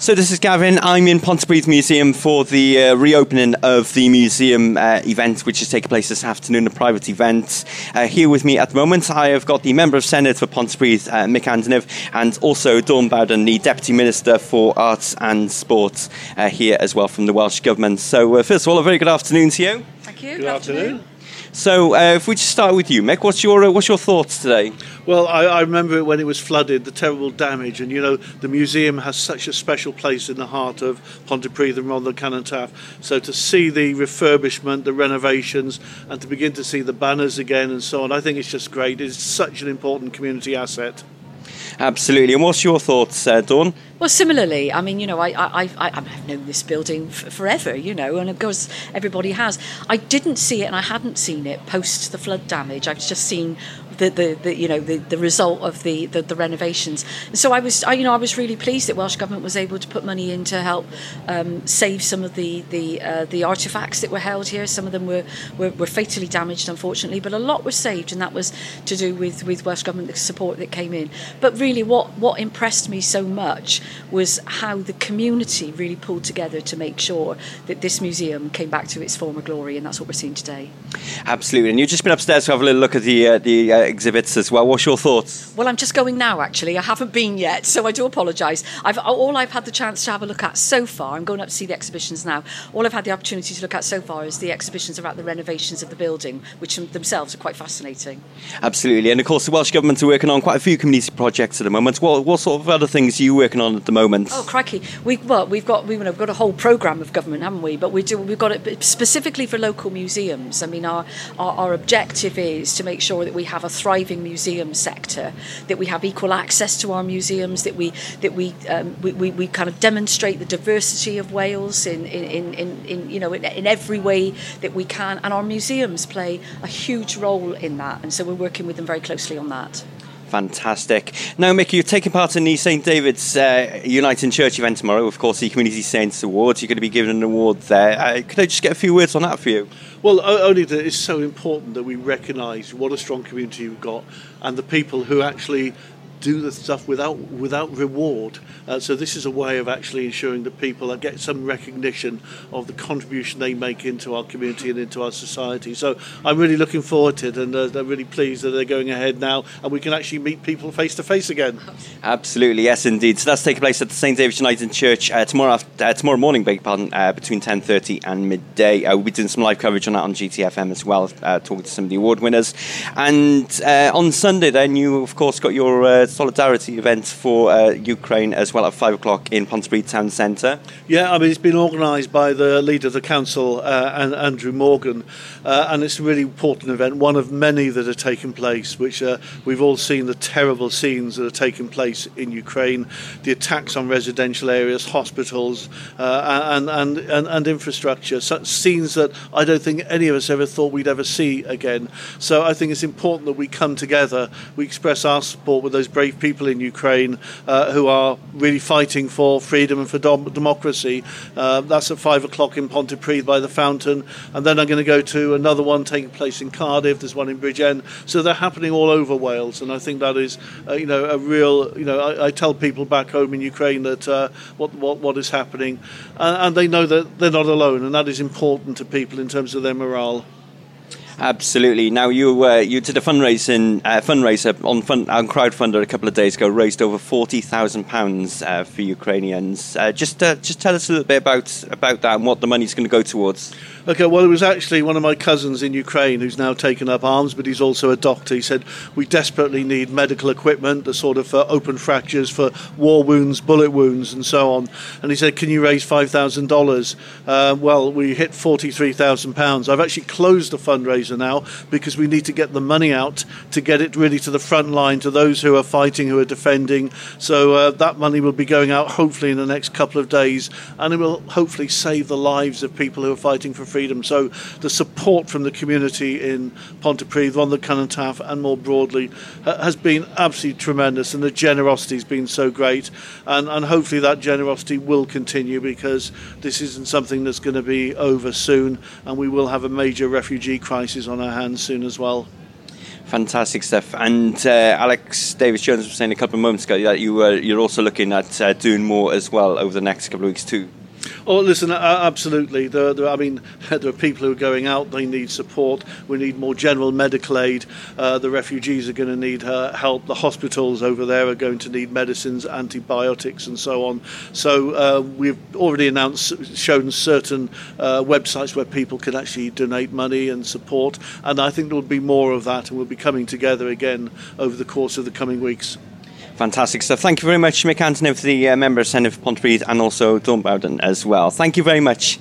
So this is Gavin. I'm in Pontypridd Museum for the uh, reopening of the museum uh, event, which is taking place this afternoon, a private event. Uh, here with me at the moment, I have got the Member of Senedd for Pontypridd, uh, Mick Antoniw, and also Dawn Bowden, the Deputy Minister for Arts and Sport, uh, here as well from the Welsh Government. So uh, first of all, a very good afternoon to you. Thank you. Good afternoon. So uh, if we just start with you, Mick, what's your, uh, what's your thoughts today? Well, I, I remember it when it was flooded, the terrible damage, and you know the museum has such a special place in the heart of Pontypridd and Rhondda Cynon Taf. So to see the refurbishment, the renovations, and to begin to see the banners again and so on, I think it's just great. It's such an important community asset. Absolutely. And what's your thoughts, uh, Dawn? Well, similarly, I mean, you know, I, I, I, I've known this building f- forever, you know, and of course everybody has. I didn't see it, and I hadn't seen it post the flood damage. I've just seen the, the, the you know the, the result of the, the, the renovations. So I was I, you know I was really pleased that Welsh government was able to put money in to help um, save some of the the uh, the artifacts that were held here. Some of them were, were, were fatally damaged, unfortunately, but a lot was saved, and that was to do with with Welsh government the support that came in. But really, what what impressed me so much was how the community really pulled together to make sure that this museum came back to its former glory, and that's what we're seeing today. Absolutely. And you've just been upstairs to have a little look at the uh, the uh, exhibits as well. What's your thoughts? Well, I'm just going now, actually. I haven't been yet, so I do apologise. I've all I've had the chance to have a look at so far. I'm going up to see the exhibitions now. All I've had the opportunity to look at so far is the exhibitions about the renovations of the building, which themselves are quite fascinating. Absolutely. And of course, the Welsh Government are working on quite a few community projects at the moment. What, what sort of other things are you working on at the moment? Oh, crikey. We, well, we've got, we've got a whole programme of government, haven't we? But we do, we've got it specifically for local museums. I mean, our, our, our objective is to make sure that we have a thriving museum sector, that we have equal access to our museums, that we, that we, um, we, we, we kind of demonstrate the diversity of Wales in, in, in, in you know, in, in every way that we can. And our museums play a huge role in that. And so we're working with them very closely on that. Fantastic. Now, Mick, you're taking part in the St. David's uh, Uniting Church event tomorrow, of course, the Community Saints Awards. You're going to be given an award there. Uh, could I just get a few words on that for you? Well, only that it's so important that we recognise what a strong community we've got and the people who actually do the stuff without without reward. Uh, so this is a way of actually ensuring that people get some recognition of the contribution they make into our community and into our society. So I'm really looking forward to it, and uh, they're really pleased that they're going ahead now, and we can actually meet people face to face again. Absolutely, yes, indeed. So that's taking place at the St David's United Church uh, tomorrow after, uh, tomorrow morning, beg pardon, uh, between 10:30 and midday. Uh, we'll be doing some live coverage on that on GTFM as well, talking to some of the award winners. And on Sunday, then you of course got your solidarity event for uh, Ukraine as well at five o'clock in Pontypridd Town Centre. Yeah, I mean it's been organised by the leader of the council, uh, and Andrew Morgan, uh, and it's a really important event, one of many that are taking place. Which uh, we've all seen the terrible scenes that are taking place in Ukraine, the attacks on residential areas, hospitals, uh, and, and, and and infrastructure. Such scenes that I don't think any of us ever thought we'd ever see again. So I think it's important that we come together, we express our support with those brave people in Ukraine uh, who are really fighting for freedom and for dom- democracy. Uh, that's at five o'clock in Pontypridd by the fountain, and then I'm going to go to another one taking place in Cardiff. There's one in Bridgend, so they're happening all over Wales, and I think that is, uh, you know, a real. You know, I, I, tell people back home in Ukraine that uh, what what what is happening, and they know that they're not alone, and that is important to people in terms of their morale. Absolutely. Now you uh, you did a fundraising uh, fundraiser on on crowdfunder a couple of days ago, raised over forty thousand uh, pounds for Ukrainians. Uh, just uh, just tell us a little bit about about that and what the money's going to go towards. Okay, well, it was actually one of my cousins in Ukraine who's now taken up arms, but he's also a doctor. He said we desperately need medical equipment, the sort of for open fractures, for war wounds, bullet wounds, and so on. And he said, "Can you raise five thousand uh, dollars?" Well, we hit forty-three thousand pounds. I've actually closed the fundraiser now because we need to get the money out to get it really to the front line to those who are fighting, who are defending. So uh, that money will be going out hopefully in the next couple of days, and it will hopefully save the lives of people who are fighting for freedom. So the support from the community in Pontypridd, on the Taf, and more broadly has been absolutely tremendous, and the generosity has been so great, and, and hopefully that generosity will continue because this isn't something that's going to be over soon, and we will have a major refugee crisis on our hands soon as well. Fantastic stuff. And uh, Alex Davies-Jones was saying a couple of moments ago that you were you're also looking at uh, doing more as well over the next couple of weeks too. Oh, listen, absolutely. There, there, I mean, there are people who are going out. They need support. We need more general medical aid. Uh, the refugees are going to need uh, help. The hospitals over there are going to need medicines, antibiotics, and so on. So uh, we've already announced, shown certain uh, websites where people can actually donate money and support. And I think there will be more of that, and we'll be coming together again over the course of the coming weeks. Fantastic stuff. Thank you very much, Mick Antoniw, for the uh, member of Senedd for Pontypridd, and also Dawn Bowden as well. Thank you very much.